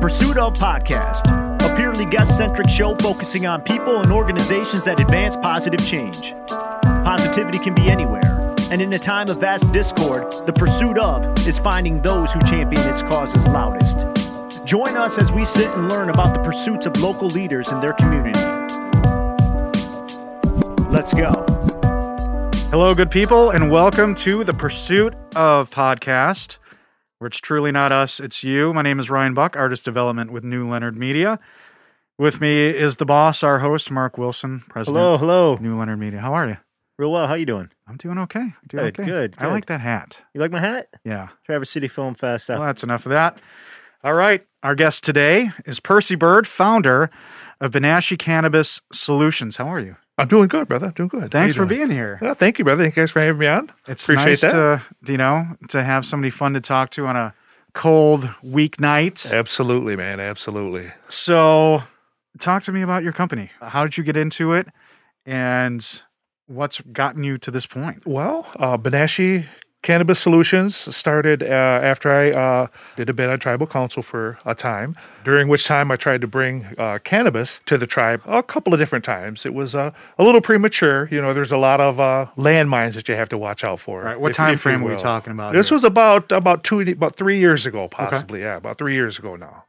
Pursuit of Podcast, a purely guest centric show focusing on people and organizations that advance positive change. Positivity can be anywhere, and in a time of vast discord, the pursuit of is finding those who champion its causes loudest. Join us as we sit and learn about the pursuits of local leaders in their community. Let's go. Hello, good people, and welcome to the Pursuit of Podcast, where it's truly not us, it's you. My name is Ryan Buck, Artist Development with New Leonard Media. With me is the boss, our host, Mark Wilson, President Hello, hello. New Leonard Media. How are you? Real well. How you doing? I'm doing okay. I'm doing Good, okay. good, I good. like that hat. You like my hat? Yeah. Traverse City Film Fest. Uh, well, that's enough of that. All right. Our guest today is Percy Bird, founder of Binashe Cannabis Solutions. How are you? I'm doing good, brother. Doing good. Thanks for doing? being here. Well, thank you, brother. Thank you guys for having me on. It's Appreciate nice that. to you know to have somebody fun to talk to on a cold weeknight. Absolutely, man. Absolutely. So, talk to me about your company. How did you get into it, and what's gotten you to this point? Well, uh, Binashe Cannabis Solutions started uh, after I uh, did a bit on tribal council for a time, during which time I tried to bring uh, cannabis to the tribe a couple of different times. It was uh, a little premature. You know, there's a lot of uh, landmines that you have to watch out for. Right. What if- time if frame are we talking about? This here? was about about two about three years ago, possibly. Yeah, about three years ago now.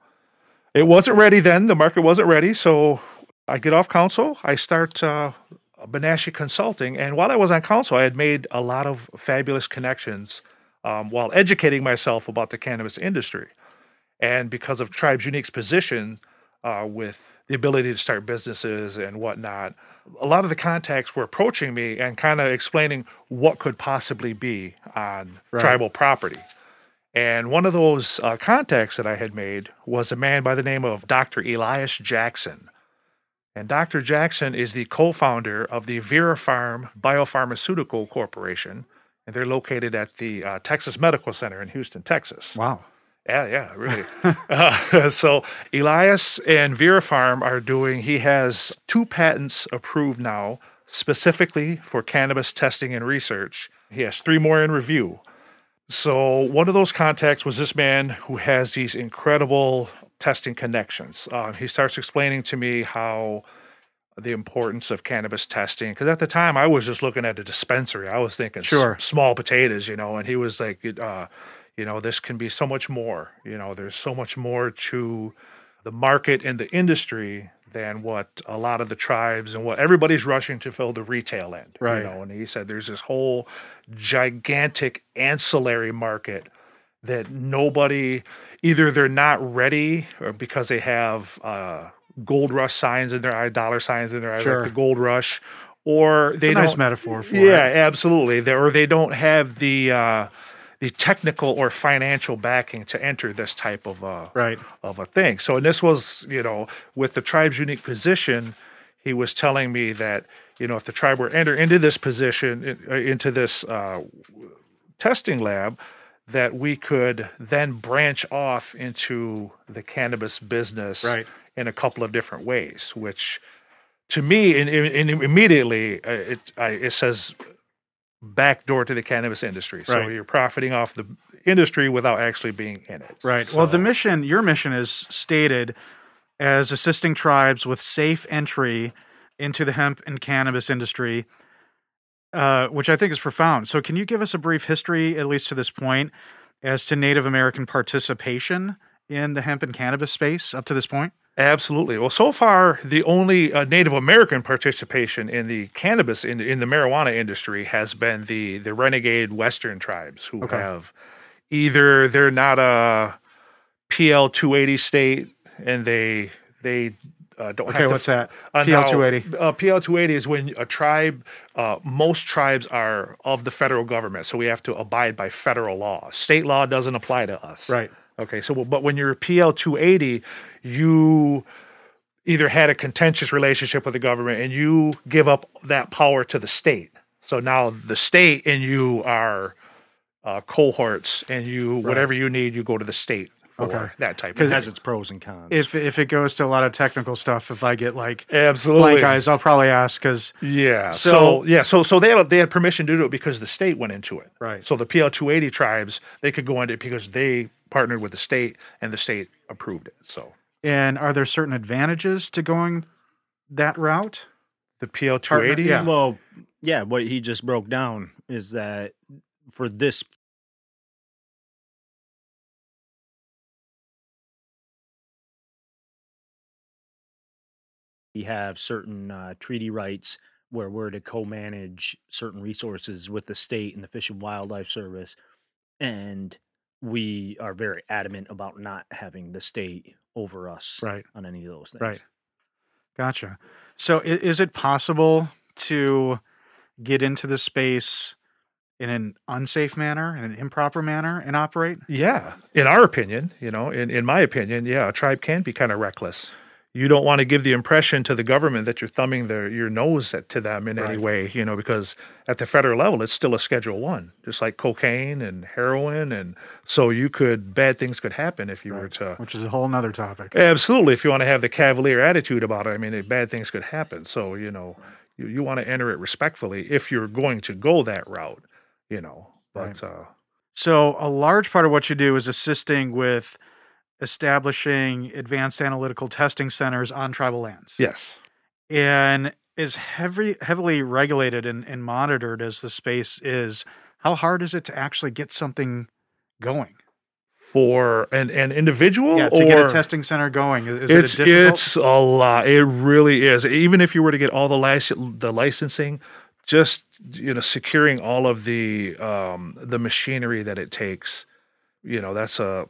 It wasn't ready then. The market wasn't ready, so I get off council. I start uh, Binashe Consulting, and while I was on council, I had made a lot of fabulous connections um, while educating myself about the cannabis industry. And because of Tribe's unique position uh, with the ability to start businesses and whatnot, a lot of the contacts were approaching me and kind of explaining what could possibly be on tribal property. And one of those uh, contacts that I had made was a man by the name of Dr. Elias Jackson. And Dr. Jackson is the co founder of the Vera Farm Biopharmaceutical Corporation. And they're located at the uh, Texas Medical Center in Houston, Texas. wow. Yeah, yeah, really. uh, so Elias and Vera Farm are doing, he has two patents approved now, specifically for cannabis testing and research. He has three more in review. So one of those contacts was this man who has these incredible testing connections. Uh, he starts explaining to me how the importance of cannabis testing because at the time I was just looking at a dispensary. I was thinking s- Sure. small potatoes, you know, and he was like, uh, you know, this can be so much more. You know, there's so much more to the market and the industry than what a lot of the tribes and what everybody's rushing to fill the retail end. Right. You know, and he said there's this whole gigantic ancillary market that nobody either they're not ready or because they have uh, gold rush signs in their eye, dollar signs in their eye, Sure. like the gold rush, or they a don't. nice metaphor for yeah, it. absolutely. They, or they don't have the uh, the technical or financial backing to enter this type of uh, Right. of a thing. So, and this was, you know, with the tribe's unique position, he was telling me that, you know, if the tribe were enter into this position, uh, into this uh, testing lab, that we could then branch off into the cannabis business Right. in a couple of different ways, which to me, and, and immediately, uh, it, I, it says backdoor to the cannabis industry. So Right. you're profiting off the industry without actually being in it. Right. well, the mission, your mission is stated as assisting tribes with safe entry into the hemp and cannabis industry, uh, which I think is profound. So, can you give us a brief history, at least to this point, as to Native American participation in the hemp and cannabis space up to this point? Absolutely. Well, so far, the only uh, Native American participation in the cannabis in, in the marijuana industry has been the the renegade Western tribes who Okay. have either they're not a PL two eighty state and they they uh, don't Okay, what's that? Uh, PL 280. Uh, PL 280 is when a tribe, uh, most tribes are of the federal government, so we have to abide by federal law. State law doesn't apply to us. Right. Okay, so but when you're PL 280, you either had a contentious relationship with the government and you give up that power to the state. So now the state and you are uh, cohorts, and you whatever you need, you go to the state for Okay. that type Because of It thing. has its pros and cons. If if it goes to a lot of technical stuff, if I get like Absolutely. blank eyes, I'll probably ask because Yeah. So- So, yeah, so so they had they had permission to do it because the state went into it. Right. So the PL two eighty tribes they could go into it because they partnered with the state and the state approved it. So and are there certain advantages to going that route? the PL two eighty. Yeah. Well, yeah, what he just broke down is that for this we have certain uh, treaty rights where we're to co-manage certain resources with the state and the Fish and Wildlife Service, and we are very adamant about not having the state over us Right. on any of those things. Right. Gotcha. So is it possible to get into the space in an unsafe manner, in an improper manner, and operate? Yeah, in our opinion, you know, in, in my opinion, yeah, a tribe can be kind of reckless. You don't want to give the impression to the government that you're thumbing their your nose at, to them in any way, you know, because at the federal level, it's still a Schedule One, just like cocaine and heroin, and so you could bad things could happen if you were to. Which is a whole nother topic. Absolutely, if you want to have the cavalier attitude about it, I mean, bad things could happen. So you know, you, you want to enter it respectfully if you're going to go that route, you know. But uh, So a large part of what you do is assisting with establishing advanced analytical testing centers on tribal lands. yes, And is heavy, heavily regulated and, and monitored as the space is. How hard is it to actually get something going? for an an individual, Yeah, to get a testing center going. Is, is it's it difficult? it's a lot. It really is. Even if you were to get all the lic- the licensing, just you know, securing all of the um, the machinery that it takes, you know, that's a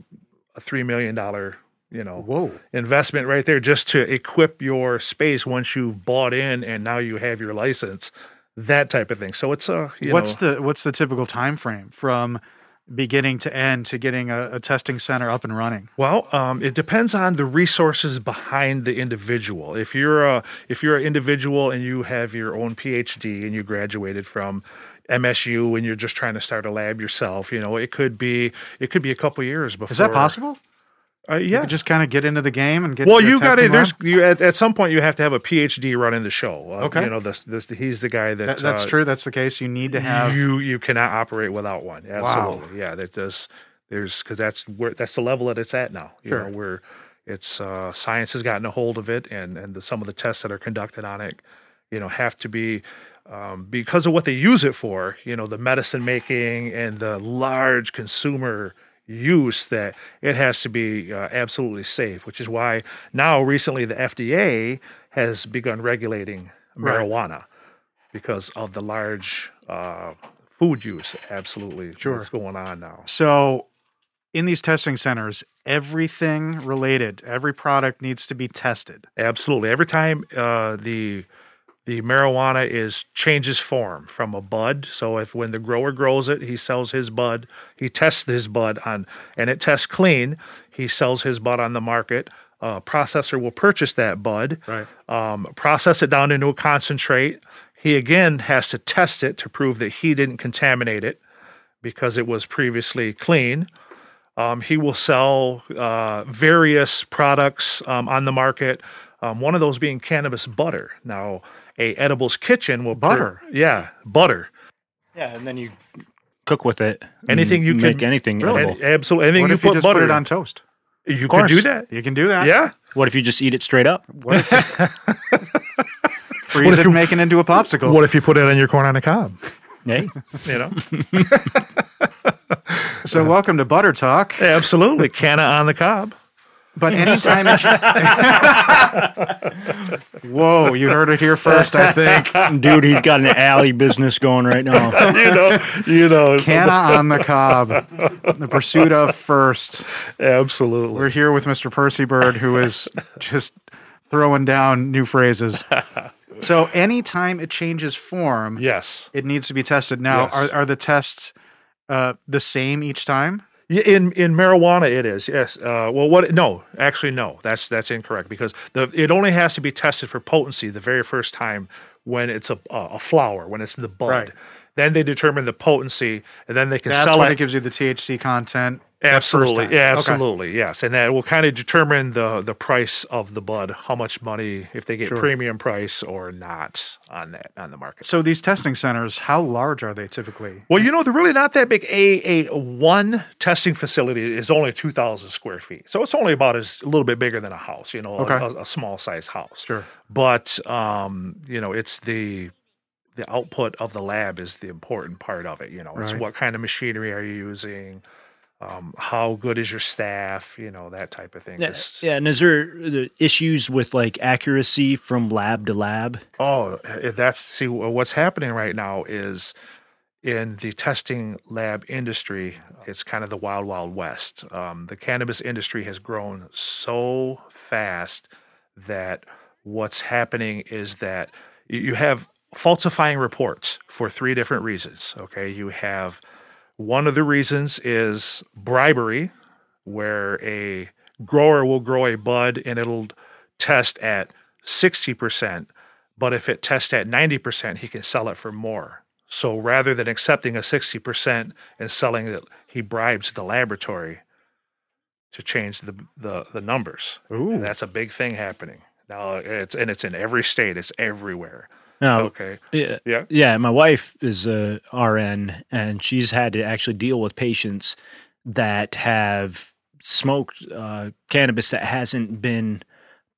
a three million dollar you know Whoa. investment right there just to equip your space once you've bought in and now you have your license. That type of thing. So it's a you what's know, the what's the typical time frame from beginning to end to getting a, a testing center up and running? Well, um, it depends on the resources behind the individual. If you're a if you're an individual and you have your own PhD and you graduated from MSU and you're just trying to start a lab yourself, you know, it could be it could be a couple years before. Is that possible? Uh, yeah. just kind of get into the game and get. well, you got to There's you at, at some point you have to have a PhD running the show. Uh, Okay. You know, this, this he's the guy that, That, that's uh, true. That's the case. You need to have. you you cannot operate without one. Absolutely, yeah. That does there's because that's where that's the level that it's at now. You Sure. know, where it's uh, science has gotten a hold of it, and and the, some of the tests that are conducted on it, you know, have to be. Um, because of what they use it for, you know, the medicine making and the large consumer use that it has to be uh, absolutely safe, which is why now recently the FDA has begun regulating Right. marijuana because of the large uh, food use. Absolutely, Sure. what's going on now? So, in these testing centers, everything related, every product needs to be tested. Absolutely. Every time uh, the the marijuana is changes form from a bud. So if when the grower grows it, he sells his bud. He tests his bud on, and it tests clean. He sells his bud on the market. Uh, processor will purchase that bud, Right. um, process it down into a concentrate. He again has to test it to prove that he didn't contaminate it because it was previously clean. Um, he will sell uh, various products um, on the market. Um, one of those being cannabis butter. Now, a edibles kitchen will pur- Butter? yeah, butter. Yeah, and then you cook with it. Anything you can make can- anything Really? edible. And absolutely, anything What you if you just butter put it in. on toast? You could course. do that. You can do that. Yeah. What if you just eat it straight up? What if freeze if it you- and make it into a popsicle? What if you put it on your corn on the cob? Hey, You know, so, welcome to Butter Talk. absolutely, canna on the cob. But anytime it. Whoa, you heard it here first, I think. dude, he's got an alley business going right now. You know, you know, Canna on the cob. The pursuit of first. absolutely. We're here with Mr. Percy Bird, who is just throwing down new phrases. So anytime it changes form, Yes. it needs to be tested. Now, Yes. are, are the tests uh, the same each time? In in marijuana, it is yes. Uh, well, what? No, actually, no. That's that's incorrect because the it only has to be tested for potency the very first time when it's a a flower when it's the bud. Right. Then they determine the potency, and then they can That's sell when it. it gives you the THC content. That first Absolutely, Okay. absolutely, yes, and that will kind of determine the the price of the bud, how much money, if they get Sure. premium price or not on that on the market. So these testing centers, how large are they typically? Well, you know, they're really not that big. A a one testing facility is only two thousand square feet, so it's only about as a little bit bigger than a house. You know, a- Okay. a, a small size house. Sure. But um, you know, it's the the output of the lab is the important part of it. You know, it's what kind of machinery are you using. Um, how good is your staff? You know that type of thing. Yeah, yeah, and is there issues with like accuracy from lab to lab? Oh, if that's see what's happening right now is in the testing lab industry. It's kind of the wild, wild west. Um, the cannabis industry has grown so fast that what's happening is that you have falsifying reports for three different reasons. Okay, you have one of the reasons is bribery, where a grower will grow a bud and it'll test at 60%, but if it tests at 90%, he can sell it for more. So rather than accepting a 60% and selling it, he bribes the laboratory to change the the, the numbers. Ooh. And that's a big thing happening. Now it's and it's in every state, it's everywhere. No, Okay. yeah, Yeah. yeah. My wife is a RN, and she's had to actually deal with patients that have smoked uh, cannabis that hasn't been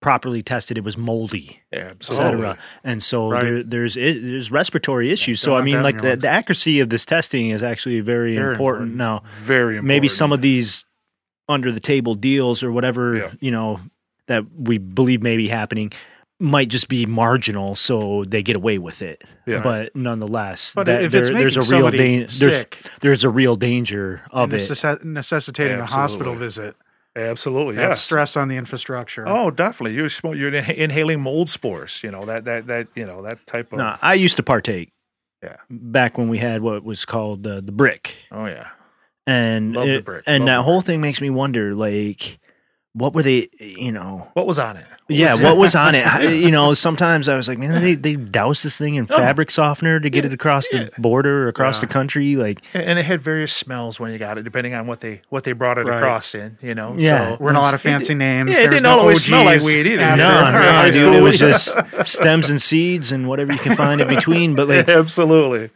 properly tested. It was moldy, etc. And so Right. there, there's there's respiratory issues. don't So I mean, like the, the accuracy of this testing is actually very, Very important. important. Now, Very important. maybe some of these under the table deals or whatever Yeah. you know that we believe may be happening might just be marginal so they get away with it Yeah. but nonetheless But that if it's there- there's a real somebody dan- there's, there's a real danger of and it necess- necessitating a hospital visit, Absolutely. that's Yes. stress on the infrastructure. Oh, definitely. You're smo- you're inhaling mold spores. You know that that that you know that type of. no i used to partake Yeah. back when we had what was called uh, the brick Oh yeah. and Love the it- brick. and Love that the whole thing makes me wonder like what were they you know What was on it? What yeah, was what it? was on it? I- you know, sometimes I was like, man, they they douse this thing in fabric softener to get it across Yeah. the border, or across Yeah. the country. Like, And it had various smells when you got it, depending on what they what they brought it Right. across in. You know. Yeah. So, We're in a lot of fancy names. yeah, it didn't no always smell like weed either. after no, no, dude, it was just stems and seeds and whatever you can find in between. But like, absolutely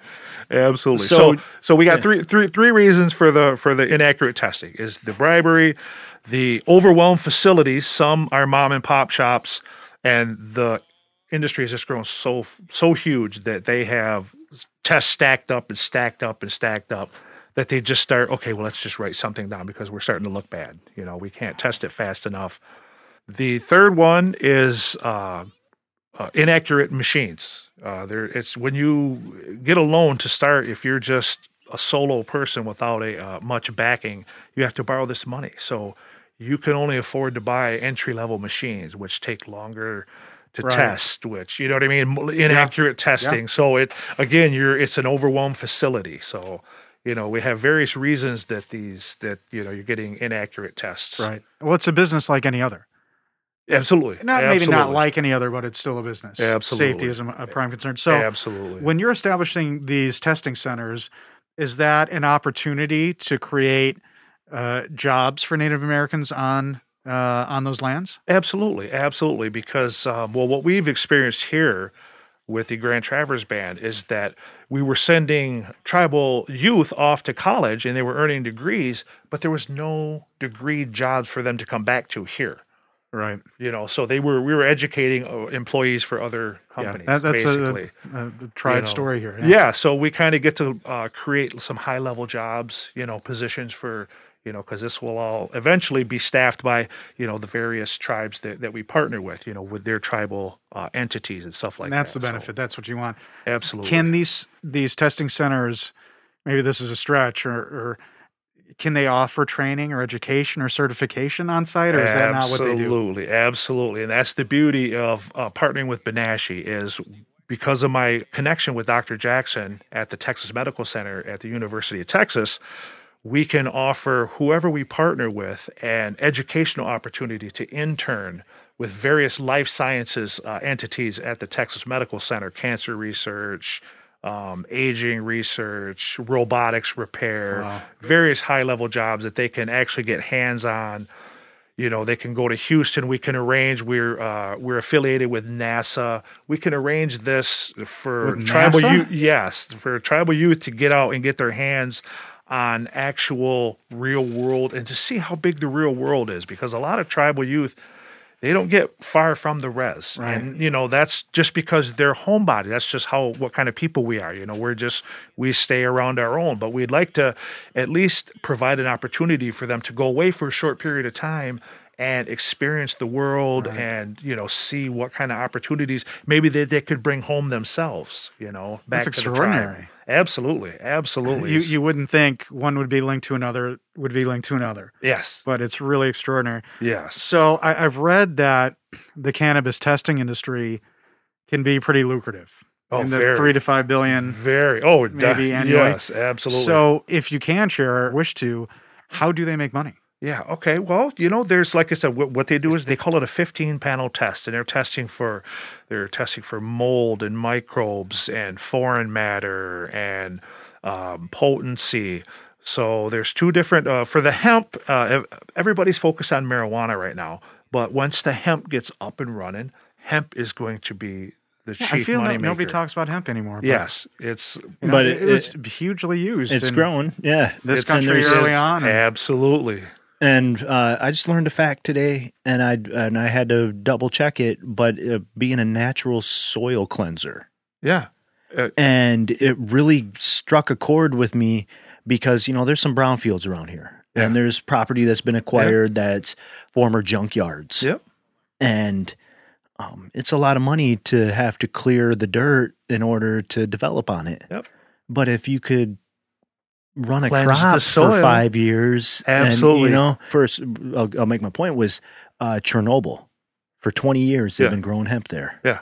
absolutely so So- so, we got yeah. three three three reasons for the for the inaccurate testing is the bribery the overwhelmed facilities some are mom and pop shops and the industry has just grown so so huge that they have tests stacked up and stacked up and stacked up that they just start okay well let's just write something down because we're starting to look bad you know we can't test it fast enough the third one is uh, uh, inaccurate machines. Uh, there, it's when you get a loan to start. If you're just a solo person without a uh, much backing, you have to borrow this money. So you can only afford to buy entry level machines, which take longer to Right. test. Which you know what I mean? Inaccurate testing. So it again, you're it's an overwhelmed facility. So you know we have various reasons that these that you know you're getting inaccurate tests. Right. Well, it's a business like any other. Absolutely. Not maybe not like any other, but it's still a business. Absolutely. Safety is a, a prime concern. So Absolutely. when you're establishing these testing centers, is that an opportunity to create uh, jobs for Native Americans on uh, on those lands? Absolutely, absolutely. Because um, well, what we've experienced here with the Grand Traverse Band is that we were sending tribal youth off to college and they were earning degrees, but there was no degree jobs for them to come back to here. Right. You know, so they were we were educating uh, employees for other Yeah. companies. That, that's basically. a, a, a tried you know. story here. Yeah. so we kind of get to uh, create some high level jobs, you know, positions for, you know, because this will all eventually be staffed by, you know, the various tribes that, that we partner with, you know, with their tribal uh, entities and stuff like and that's that. the So, benefit. that's what you want. absolutely. Can these these testing centers, maybe this is a stretch, or, or can they offer training or education or certification on site, or is that not what they do? Absolutely, absolutely, and that's the beauty of uh, partnering with Binashe is because of my connection with Dr. Jackson at the Texas Medical Center at the University of Texas. We can offer whoever we partner with an educational opportunity to intern with various life sciences uh, entities at the Texas Medical Center, cancer research, um, aging research, robotics repair, Wow. various high level jobs that they can actually get hands on. You know, they can go to Houston. We can arrange. We're uh, we're affiliated with NASA. We can arrange this for With tribal NASA? youth. Yes, for tribal youth to get out and get their hands on actual real world and to see how big the real world is. Because a lot of tribal youth they don't get far from the res Right. and you know that's just because they're homebody that's just how what kind of people we are you know we're just we stay around our own but we'd like to at least provide an opportunity for them to go away for a short period of time and experience the world and you know see what kind of opportunities maybe they, they could bring home themselves you know back That's to the tribe. Absolutely absolutely You you wouldn't think one would be linked to another would be linked to another, yes but it's really extraordinary. yes So I, I've read that the cannabis testing industry can be pretty lucrative. Oh, in the very. three to five billion. very oh Maybe de- annually. yes absolutely So if you can share, or wish to, how do they make money? Yeah. Okay. Well, you know, there's like I said, what, what they do is they call it a 15 panel test, and they're testing for they're testing for mold and microbes and foreign matter and um, potency. So there's two different uh, for the hemp. Uh, everybody's focused on marijuana right now, but once the hemp gets up and running, hemp is going to be the chief I feel no, money nobody maker. talks about hemp anymore. but, Yes, it's you know, But it, it- was hugely used. It's in growing. Yeah. This it's- country early on. and- Absolutely. And uh, I just learned a fact today, and I and I had to double check it. But uh, being a natural soil cleanser, Yeah. and it really struck a chord with me because you know there's some brownfields around here, and there's property that's been acquired that's former junkyards, Yep. and um, it's a lot of money to have to clear the dirt in order to develop on it. Yep. But if you could run a Cleanse the crop for five years, and, Absolutely. you know, first I'll, I'll make my point was uh, Chernobyl. For twenty years, they've Yeah. been growing hemp there. Yeah.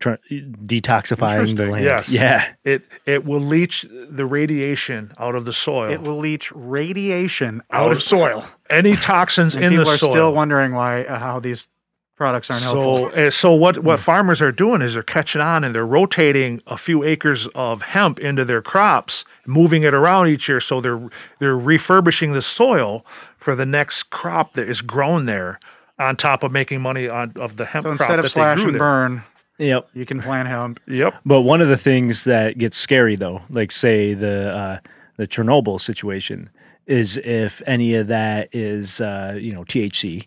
Try, detoxifying the land. Yes. Yeah. It it will leach the radiation out of the soil. It will leach radiation Out out of of soil. Any toxins And in people the are soil. still wondering why uh, how these products aren't helpful. so, uh, so what, what farmers are doing is they're catching on and they're rotating a few acres of hemp into their crops, moving it around each year. So they're they're refurbishing the soil for the next crop that is grown there, on top of making money on of the hemp So crop instead of that slash and there. burn, Yep. you can plant hemp. Yep. But one of the things that gets scary, though, like say the uh, the Chernobyl situation, is if any of that is uh, you know THC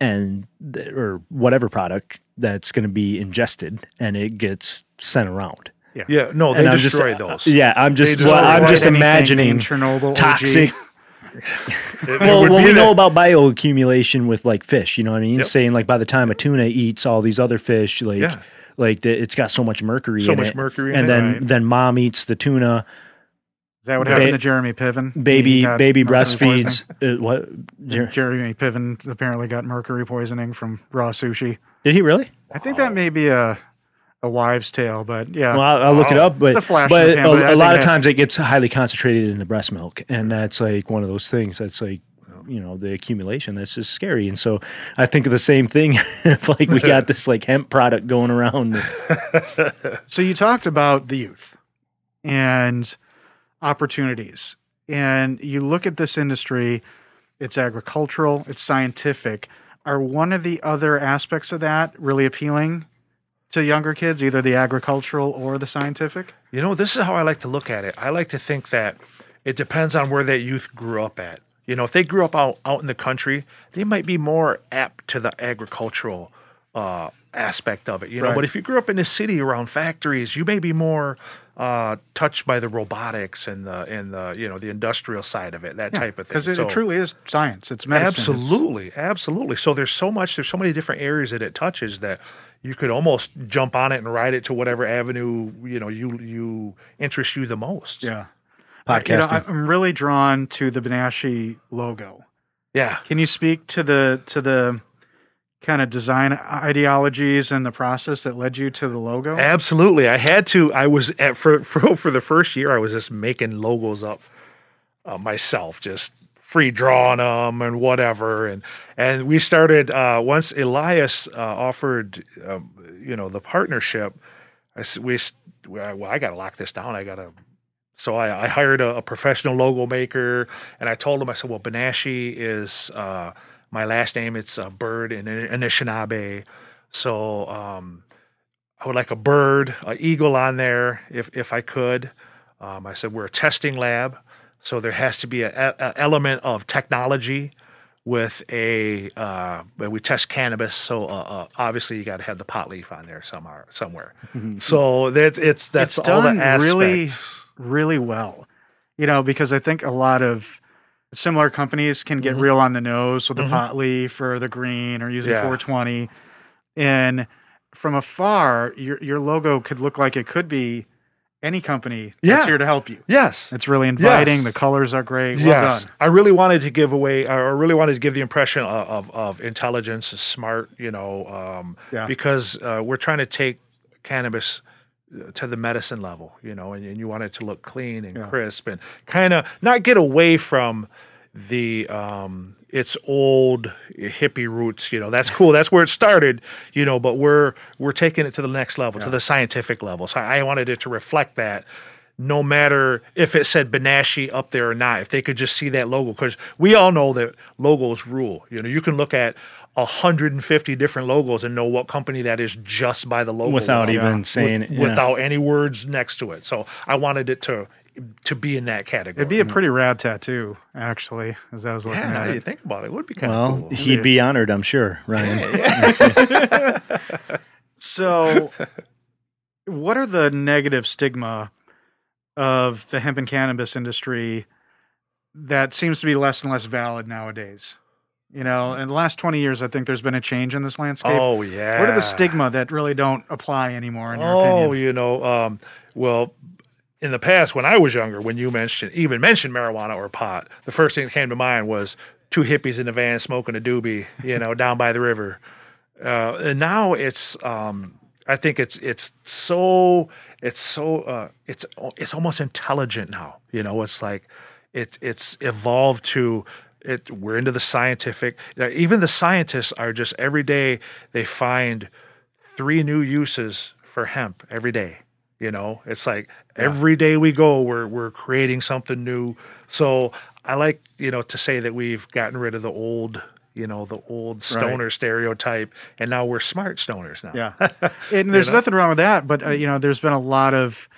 and th- or whatever product that's going to be ingested and it gets sent around. Yeah. yeah No, they And I'm just- destroy those. Uh, yeah, I'm just well, I'm just imagining Chernobyl, toxic. It- it Well, would well we that- know about bioaccumulation with like fish. You know what I mean? Yep. Saying like by the time a tuna eats all these other fish, like Yeah. like the, it's got so much mercury. So in much it. mercury in and it, then right. then mom eats the tuna. Is that what Ba- happened to Jeremy Piven? Baby baby breastfeeds. Uh, what? Jer- Jeremy Piven apparently got mercury poisoning from raw sushi. Did he really? I think that may be a a wives' tale, but yeah. Well, I'll, I'll look it up, but but pan, but a, a think lot of times it gets highly concentrated in the breast milk, and that's like one of those things that's like you know the accumulation that's just scary. And so I think of the same thing. if like we got this like hemp product going around, So you talked about the youth and opportunities. And you look at this industry, it's agricultural, it's scientific. Are one of the other aspects of that really appealing to younger kids, either the agricultural or the scientific? You know, this is how I like to look at it. I like to think that it depends on where that youth grew up at. You know, if they grew up out, out in the country, they might be more apt to the agricultural uh, aspect of it. You know, Right. but if you grew up in a city around factories, you may be more uh, touched by the robotics and the and the you know the industrial side of it, that type of thing. Because it, So- it truly is science. It's medicine. It's- Absolutely, absolutely. So there's so much, there's so many different areas that it touches that you could almost jump on it and ride it to whatever avenue you know you you interest you the most. yeah. Uh, You know, podcasting. I'm really drawn to the Binashe logo. yeah. Can you speak to the to the kind of design ideologies and the process that led you to the logo? Absolutely. I had to. I was at for for for the first year. I was just making logos up uh, myself, just free drawing them and whatever. And and we started uh, once Elias uh, offered, um, you know, the partnership. I we well, I got to lock this down. I got to. So I, I hired a, a professional logo maker, and I told him, I said, well, Binashe is uh, my last name. It's a bird in Anishinaabe, so um, I would like a bird, an eagle on there, if if I could. Um, I said we're a testing lab, so there has to be an a element of technology with a uh, we test cannabis. So uh, uh, obviously you got to have the pot leaf on there somewhere. Somewhere. So that's it's that's it's all done really, really well. You know, because I think a lot of similar companies can get Mhm. real on the nose with the Mhm. pot leaf or the green or using Yeah. 420, and from afar, your your logo could look like it could be any company that's here to help you. Yes. It's really inviting. Yes. The colors are great. Well yes, done. I really wanted to give away, I really wanted to give the impression of of, of intelligence, smart, you know, um, Yeah. because uh, we're trying to take cannabis uh, to the medicine level, you know, and, and you want it to look clean and Yeah. crisp and kind of not get away from the um its old hippie roots you know that's cool that's where it started you know but we're we're taking it to the next level to the scientific level so i wanted it to reflect that no matter if it said Binashe up there or not, if they could just see that logo, because we all know that logos rule. You know, you can look at 150 different logos and know what company that is just by the logo Without alone, even with- saying it, yeah. without any words next to it. So I wanted it to to be in that category. It'd be a pretty rad tattoo, actually, as I was looking yeah, now at that you it. think about it, it would be kind of Well, cool. he'd be honored, I'm sure, Ryan. So, what are the negative stigma of the hemp and cannabis industry that seems to be less and less valid nowadays? You know, in the last 20 years, I think there's been a change in this landscape. Oh yeah. What are the stigma that really don't apply anymore, in your Oh, opinion? Oh, you know, um, well, in the past when I was younger, when you mentioned even mentioned marijuana or pot, the first thing that came to mind was two hippies in a van smoking a doobie, you know, down by the river. Uh, and now it's, um, I think it's it's so it's so uh, it's it's almost intelligent now. You know, it's like it it's evolved to it. We're into the scientific. Even the scientists are just every day they find three new uses for hemp every day. You know, it's like every day we go, we're we're creating something new. So I like you know to say that we've gotten rid of the old, you know, the old stoner stereotype, and now we're smart stoners now. Yeah. And there's know? nothing wrong with that, but uh, you know, there's been a lot of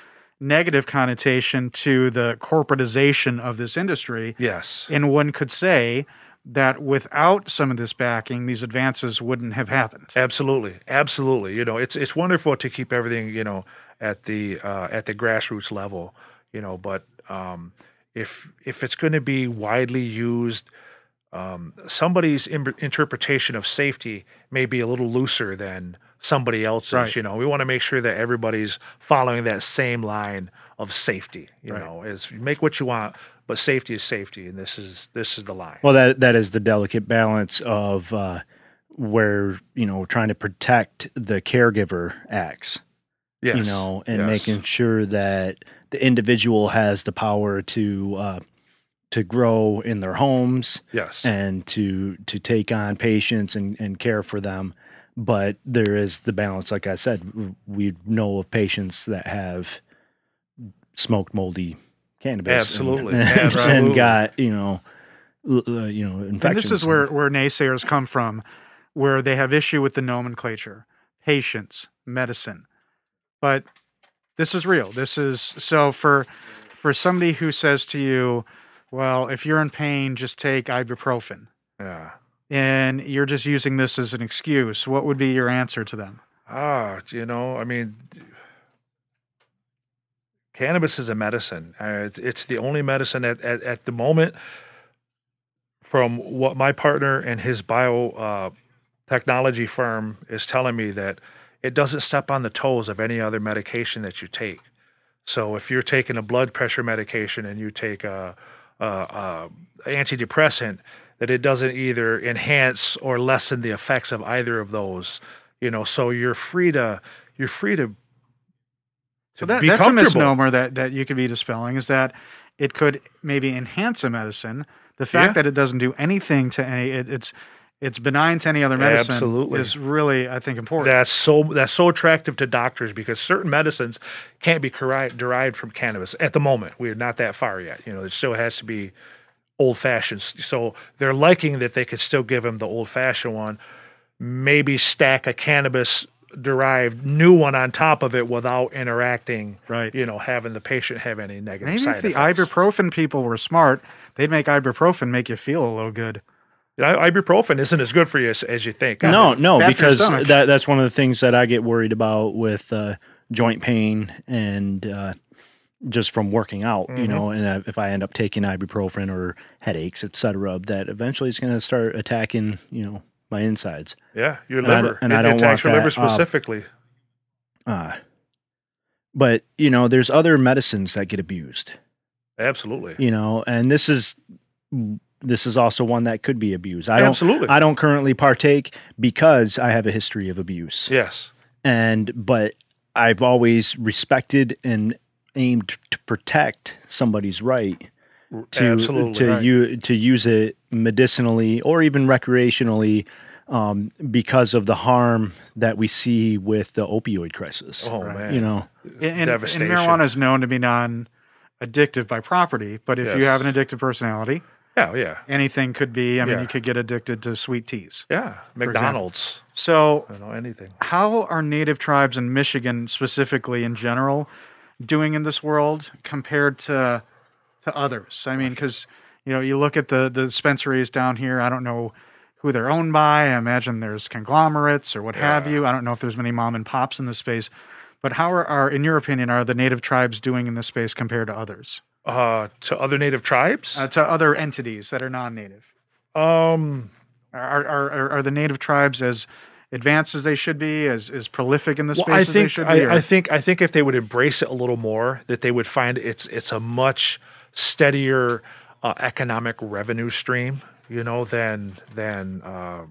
negative connotation to the corporatization of this industry. Yes. And one could say that without some of this backing, these advances wouldn't have happened. Absolutely, absolutely. You know, it's it's wonderful to keep everything you know at the uh, at the grassroots level. You know, but um, if if it's going to be widely used, um, somebody's im- interpretation of safety may be a little looser than somebody else's. Right. You know, we want to make sure that everybody's following that same line of safety. You Right. know, is make what you want, but safety is safety, and this is this is the line. Well, that that is the delicate balance of uh, where you know trying to protect the caregiver acts, yes. you know, and Yes. making sure that the individual has the power to uh, to grow in their homes yes. and to to take on patients and, and care for them. But there is the balance, like I said, we know of patients that have smoked moldy cannabis, and- Absolutely. and, got you know, uh, you know, infections. And this is where, where naysayers come from, where they have issue with the nomenclature, patients, medicine. But this is real. This is so for for somebody who says to you, "Well, if you're in pain, just take ibuprofen," yeah. and you're just using this as an excuse. What would be your answer to them? Ah, you know, I mean, cannabis is a medicine. Uh, it's, it's the only medicine at, at, at the moment, from what my partner and his bio uh, technology firm is telling me, that it doesn't step on the toes of any other medication that you take. So if you're taking a blood pressure medication and you take a, a, a antidepressant, that it doesn't either enhance or lessen the effects of either of those. You know, so you're free to you're free to. So that, that's a misnomer that, that you could be dispelling is that it could maybe enhance a medicine. The fact Yeah. that it doesn't do anything to any, it, it's it's benign to any other medicine Absolutely. is really, I think, important. That's so that's so attractive to doctors because certain medicines can't be derived from cannabis at the moment. We're not that far yet. You know, it still has to be old fashioned. So they're liking that they could still give them the old fashioned one, maybe stack a cannabis derived new one on top of it without interacting. Right. You know, having the patient have any negative Maybe side if the effects. ibuprofen people were smart, they'd make ibuprofen make you feel a little good. You know, ibuprofen isn't as good for you as, as you think. No, no, Bad for because that that's one of the things that I get worried about with uh, joint pain and uh, just from working out, Mm-hmm. you know. And uh, if I end up taking ibuprofen or headaches, et cetera, that eventually it's going to start attacking, you know, my insides. Yeah, your And liver. don't- and it I don't attacks want your liver that, uh, specifically. Uh, but you know, there's other medicines that get abused, Absolutely. you know, and this is this is also one that could be abused. I don't Absolutely. I don't currently partake because I have a history of abuse. yes. and but I've always respected and aimed to protect somebody's right to Absolutely. to right. you to use it medicinally or even recreationally um, because of the harm that we see with the opioid crisis. Oh Right. man. You know, And, and marijuana is known to be non-addictive by property, but if you have an addictive personality, Yeah, yeah, anything could be. I mean, Yeah. you could get addicted to sweet teas. yeah. McDonald's. So, You know anything? how are native tribes in Michigan, specifically in general, doing in this world compared to to others? I mean, because you know, you look at the the dispensaries down here. I don't know who they're owned by. I imagine there's conglomerates or what have you. I don't know if there's many mom and pops in this space. But how are, are, in your opinion, are the native tribes doing in this space compared to others, Uh, to other native tribes. uh, to other entities that are non-native? um, Are, are are are the native tribes as advanced as they should be, as as prolific in the well, space I as they think should be? or- I, I think I think if they would embrace it a little more, that they would find it's it's a much steadier uh, economic revenue stream, you know, than than uh,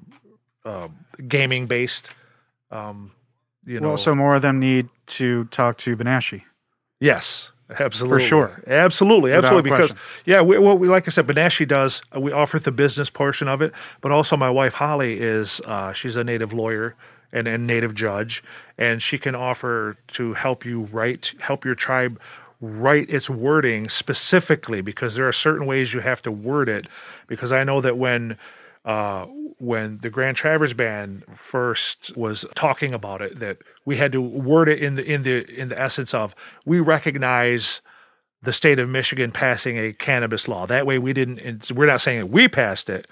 uh, gaming based. Um, you know, well, so more of them need to talk to Binashe. Yes, absolutely, For sure. absolutely, Without absolutely. Because question. yeah, we, well, we like I said, Binashe does. uh, We offer the business portion of it, but also my wife Holly is uh, she's a native lawyer and a native judge, and she can offer to help you write, help your tribe write its wording specifically because there are certain ways you have to word it. Because I know that when uh, when the Grand Traverse Band first was talking about it, that we had to word it in the in the in the essence of we recognize the state of Michigan passing a cannabis law. That way, we didn't. We're not saying that we passed it.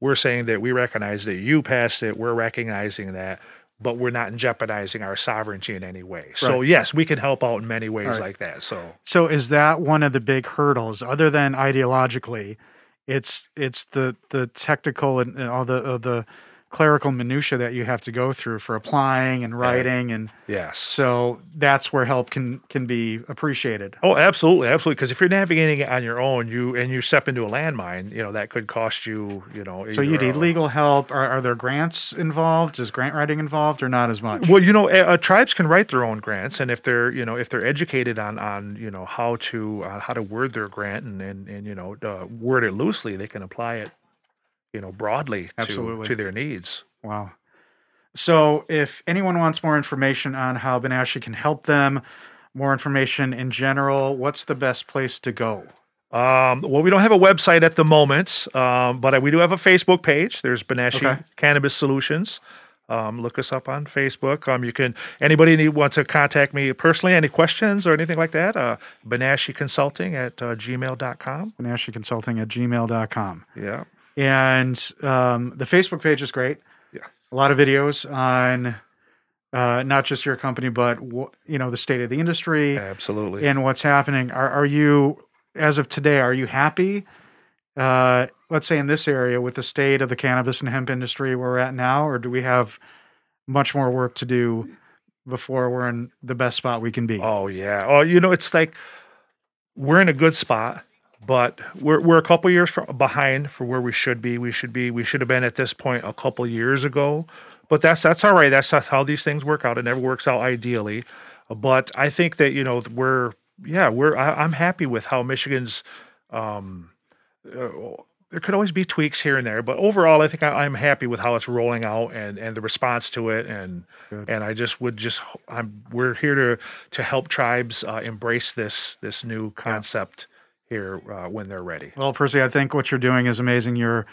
We're saying that we recognize that you passed it. We're recognizing that, but we're not jeopardizing our sovereignty in any way. So Right. yes, we can help out in many ways Right. like that. So So is that one of the big hurdles, other than ideologically? It's it's the the technical and and all the uh, the clerical minutia that you have to go through for applying and writing, and yes. so that's where help can can be appreciated. Oh, absolutely, absolutely. Because if you're navigating it on your own, you and you step into a landmine, you know that could cost you, you know. So you need legal help. Are, are there grants involved? Is grant writing involved, or not as much? Well, you know, uh, tribes can write their own grants, and if they're, you know, if they're educated on, on, you know, how to, uh, how to word their grant and, and, and you know, uh, word it loosely, they can apply it, you know, broadly to, Absolutely. to their needs. Wow. So, if anyone wants more information on how Binashe can help them, more information in general, what's the best place to go? Um, well, we don't have a website at the moment, um, but we do have a Facebook page. There's Binashe Okay. Cannabis Solutions. Um, look us up on Facebook. Um, you can anybody need want to contact me personally, any questions or anything like that? Uh, Binashe Consulting at uh, gmail.com. Binashe Consulting at gmail.com. Yeah. And um, the Facebook page is great. Yeah. A lot of videos on uh, not just your company, but wh- you know the state of the industry Absolutely. and what's happening. Are, are you, as of today, are you happy? Uh, let's say in this area with the state of the cannabis and hemp industry where we're at now, or do we have much more work to do before we're in the best spot we can be? Oh yeah. Oh, you know, it's like we're in a good spot, but we're we're a couple years from, behind for where we should be. We should be. We should have been at this point a couple years ago. But that's that's all right. That's how these things work out. It never works out ideally. But I think that you know we're yeah we're I, I'm happy with how Michigan's um, uh, there could always be tweaks here and there, but overall, I think I, am happy with how it's rolling out and, and the response to it, and Good. and I just would just I'm we're here to to help tribes uh, embrace this this new concept yeah. Here uh, when they're ready. Well, Percy, I think what you're doing is amazing. You're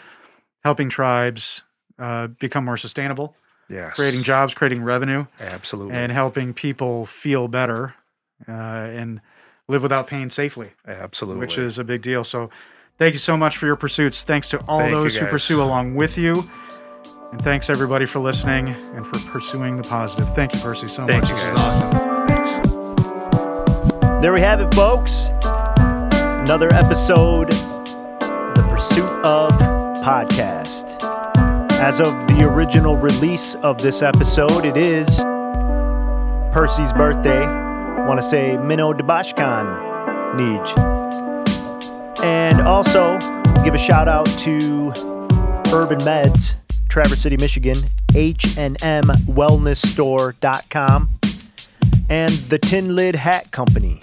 helping tribes uh, become more sustainable. Yes. creating jobs, creating revenue, absolutely, and helping people feel better uh, and live without pain safely. Absolutely, which is a big deal. So Thank you so much for your pursuits. Thanks to all Thank those who pursue along with you. And thanks everybody for listening and for pursuing the positive. Thank you, Percy, so Thank much. You guys. awesome. Thanks. There we have it, folks. Another episode, The Pursuit of Podcast. As of the original release of this episode, it is Percy's birthday. Want to say Minnow Debashkan Nij. And also give a shout out to Herb N Meds, Traverse City, Michigan, hnmwellnessstore.com, and the Tin Lid Hat Company,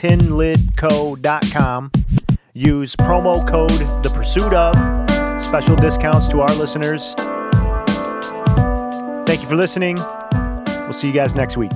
tinlidco.com. Use promo code The Pursuit of. Special discounts to our listeners. Thank you for listening. We'll see you guys next week.